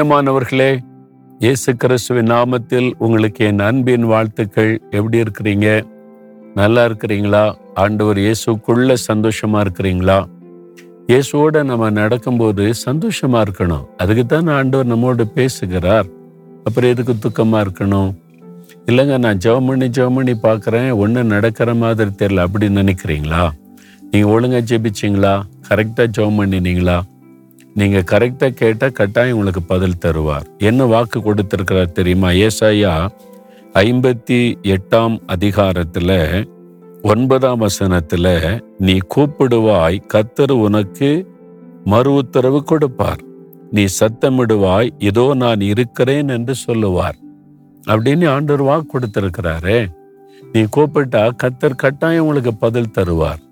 பிரியமானவர்களே இயேசு கிறிஸ்துவின் நாமத்தில் உங்களுக்கு என் அன்பின் வாழ்த்துக்கள். எப்படி இருக்கிறீங்க? நல்லா இருக்கிறீங்களா? ஆண்டவர் இயேசுக்குள்ள சந்தோஷமா இருக்கிறீங்களா? இயேசுவோட நம்ம நடக்கும்போது சந்தோஷமா இருக்கணும். அதுக்கு தான் ஆண்டவர் நம்மோடு பேசுகிறார். அப்புறம் எதுக்கு துக்கமா இருக்கணும்? இல்லைங்க நான் ஜெபம் பண்ணி ஜெபம் பண்ணி பார்க்குறேன். ஒன்றும் நடக்கிற மாதிரி தெரியல. அப்படின்னு நினைக்கிறீங்களா? நீங்கள் ஒழுங்கா ஜெபிச்சிங்களா? கரெக்டாக ஜெபம் பண்ணினீங்களா? நீங்கள் கரெக்டாக கேட்டால் கட்டாயம் உங்களுக்கு பதில் தருவார். என்ன வாக்கு கொடுத்துருக்கிறார் தெரியுமா? ஏசாயா ஐம்பத்தி எட்டாம் அதிகாரத்தில் ஒன்பதாம் வசனத்தில் நீ கூப்பிடுவாய் கத்தர் உனக்கு மறு உத்தரவு கொடுப்பார். நீ சத்தமிடுவாய் இதோ நான் இருக்கிறேன் என்று சொல்லுவார். அப்படின்னு ஆண்டவர் வாக்கு கொடுத்திருக்கிறாரே. நீ கூப்பிட்டா கத்தர் கட்டாயம் உங்களுக்கு பதில் தருவார்.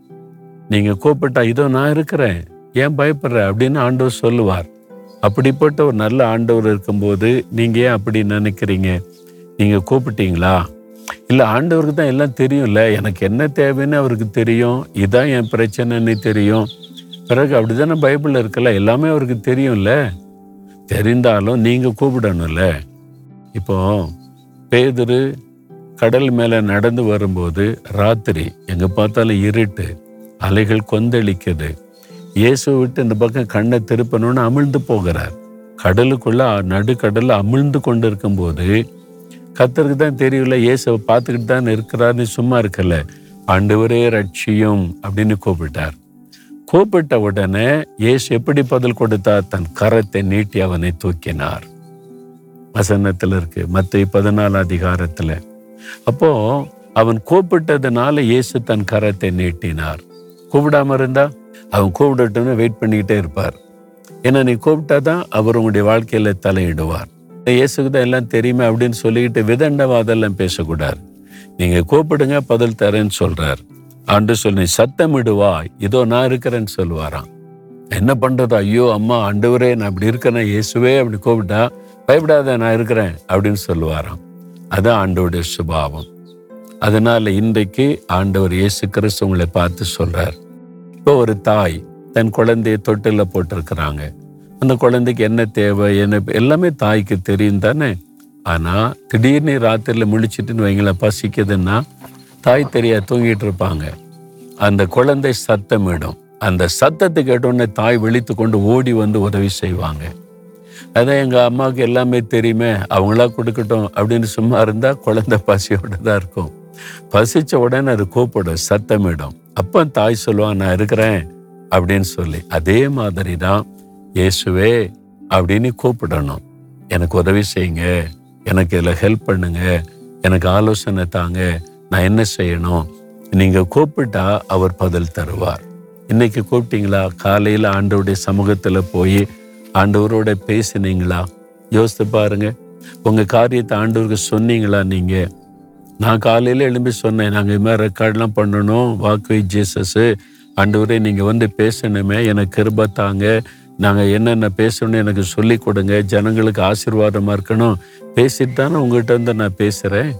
நீங்க கூப்பிட்டா இதோ நான் இருக்கிறேன். ஏன் பயப்படுற அப்படின்னு ஆண்டவர் சொல்லுவார். அப்படிப்பட்ட ஒரு நல்ல ஆண்டவர் இருக்கும்போது நீங்கள் ஏன் அப்படி நினைக்கிறீங்க? நீங்கள் கூப்பிட்டீங்களா? இல்லை ஆண்டவருக்கு தான் எல்லாம் தெரியும்ல? எனக்கு என்ன தேவைன்னு அவருக்கு தெரியும். இதான் என் பிரச்சனைன்னு தெரியும். பிறகு அப்படிதானே பைபிளில் இருக்கல எல்லாமே அவருக்கு தெரியும்ல? தெரிந்தாலும் நீங்கள் கூப்பிடணும்ல? இப்போ பேதுரு கடல் மேலே நடந்து வரும்போது ராத்திரி எங்கே பார்த்தாலும் இருட்டு அலைகள் கொந்தளிக்குது. இயேசுவை விட்டு இந்த பக்கம் கண்ணை திருப்பணும்னு அமிழ்ந்து போகிறார். கடலுக்குள்ள நடுக்கடலில் அமிழ்ந்து கொண்டு இருக்கும்போது கத்தருக்கு தான் தெரியல இயேசுவை பார்த்துக்கிட்டு தான் இருக்கிறார்னு சும்மா இருக்கல. ஆண்டவரே ரட்சியும் அப்படின்னு கூப்பிட்டார். கூப்பிட்ட உடனே இயேசு எப்படி பதில் கொடுத்தார்? தன் கரத்தை நீட்டி அவனை தூக்கினார். வசனத்தில் இருக்கு மத்திய பதினாலு அதிகாரத்துல. அப்போ அவன் கூப்பிட்டதுனால இயேசு தன் கரத்தை நீட்டினார். கூப்பிடாம இருந்தா? அவன் கூப்பிடட்டும்னு வெயிட் பண்ணிக்கிட்டே இருப்பார். ஏன்னா நீ கூப்பிட்டாதான் அவர் உங்களுடைய வாழ்க்கையில தலையிடுவார். இயேசுக்கு தான் எல்லாம் தெரியுமே அப்படின்னு சொல்லிக்கிட்டு விதண்டவாதெல்லாம் பேசக்கூடாது. நீங்க கூப்பிடுங்க பதில் தரேன்னு சொல்கிறார் ஆண்டு சொல்லி சத்தமிடுவா இதோ நான் இருக்கிறேன்னு சொல்லுவாராம். என்ன பண்ணுறது ஐயோ அம்மா ஆண்டவரே நான் இப்படி இருக்கிறேன் இயேசுவே அப்படி கூப்பிட்டா பயப்படாத நான் இருக்கிறேன் அப்படின்னு சொல்லுவாராம். அதான் ஆண்டவருடைய சுபாவம். அதனால இன்றைக்கு ஆண்டவர் இயேசு கிறிஸ்து உங்களை பார்த்து சொல்கிறார் இப்போ ஒரு தாய் தன் குழந்தைய தொட்டில போட்டிருக்கிறாங்க. அந்த குழந்தைக்கு என்ன தேவை என்ன எல்லாமே தாய்க்கு தெரியும் தானே? ஆனா திடீர்னு ராத்திரில முழிச்சிட்டுன்னு வைங்களேன் பசிக்குதுன்னா தாய் தெரியா தூங்கிட்டு இருப்பாங்க. அந்த குழந்தை சத்தமிடும் அந்த சத்தத்தை கேட்டோடனே தாய் விழித்து கொண்டு ஓடி வந்து உதவி செய்வாங்க. அதான் எங்க அம்மாவுக்கு எல்லாமே தெரியுமே அவங்களா கொடுக்கட்டும் அப்படின்னு சும்மா இருந்தா குழந்தை பசியோட தான் இருக்கும். பசிச்ச உடனே அது கூப்பிடும் சத்தமிடும் அப்போ தாய் சொல்லுவான் நான் இருக்கிறேன் அப்படின்னு சொல்லி. அதே மாதிரி தான் இயேசுவே அப்படின்னு கூப்பிடணும். எனக்கு உதவி செய்யுங்க. எனக்கு இதில் ஹெல்ப் பண்ணுங்க. எனக்கு ஆலோசனை தாங்க. நான் என்ன செய்யணும்? நீங்கள் கூப்பிட்டா அவர் பதில் தருவார். இன்னைக்கு கூப்பிட்டீங்களா? காலையில் ஆண்டவருடைய சமூகத்தில் போய் ஆண்டவரோட பேசினீங்களா? யோசித்து பாருங்க. உங்கள் காரியத்தை ஆண்டவருக்கு சொன்னீங்களா நீங்கள் நான் காலையில் எழும்பி சொன்னேன் நாங்கள் இது மாதிரி ரெக்கார்ட்லாம் பண்ணணும். வாக்கு ஜீசஸ் ஆண்டவரே நீங்கள் வந்து பேசணுமே எனக்கு கிருப தாங்க. நாங்கள் என்னென்ன பேசணும்னு எனக்கு சொல்லி கொடுங்க. ஜனங்களுக்கு ஆசீர்வாதமாக இருக்கணும். பேசிட்டு தானே உங்கள்கிட்ட வந்து நான் பேசுகிறேன்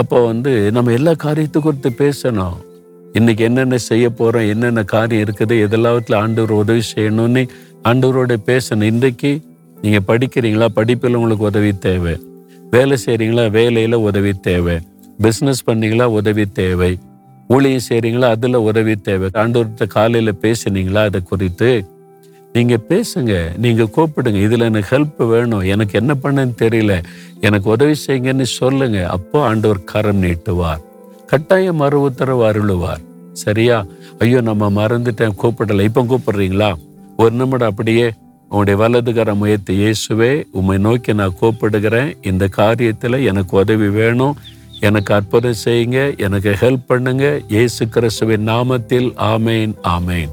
அப்போ வந்து நம்ம எல்லா காரியத்தை குறித்து பேசணும். இன்னைக்கு என்னென்ன செய்ய போகிறோம் என்னென்ன காரியம் இருக்குது எதெல்லாத்துல ஆண்டவர் உதவி செய்யணும்னு ஆண்டவரோட பேசணும். இன்றைக்கு நீங்கள் படிக்கிறீங்களா? படிப்பில் உங்களுக்கு உதவி தேவை. வேலை செய்கிறீங்களா வேலையில் உதவி தேவை. பிஸ்னஸ் பண்ணீங்களா? உதவி தேவை. ஊழியம் செய்கிறீங்களா அதில் உதவி தேவை. ஆண்டவர்கிட்ட காலையில் பேசுனீங்களா? அதை குறித்து நீங்கள் பேசுங்க. நீங்கள் கூப்பிடுங்க. இதில் எனக்கு ஹெல்ப் வேணும். எனக்கு என்ன பண்ணுன்னு தெரியல. எனக்கு உதவி செய்யுங்கன்னு சொல்லுங்க. அப்போ ஆண்டவர் கரம் நீட்டுவார். கட்டாயம் மறு உத்தரவு அருளுவார். சரியா? ஐயோ நம்ம மறந்துட்டேன். கூப்பிடல. இப்போ கூப்பிடுறீங்களா? ஒரு நிமிடம் அப்படியே உங்களுடைய வலதுகர முயற்சி இயேசுவே உம்மை நோக்கி நான் கூப்பிடுகிறேன். இந்த காரியத்தில் எனக்கு உதவி வேணும். எனக்கு அற்புதம் செய்யுங்க. எனக்கு ஹெல்ப் பண்ணுங்க. இயேசு கிறிஸ்துவின் நாமத்தில் ஆமேன் ஆமேன்.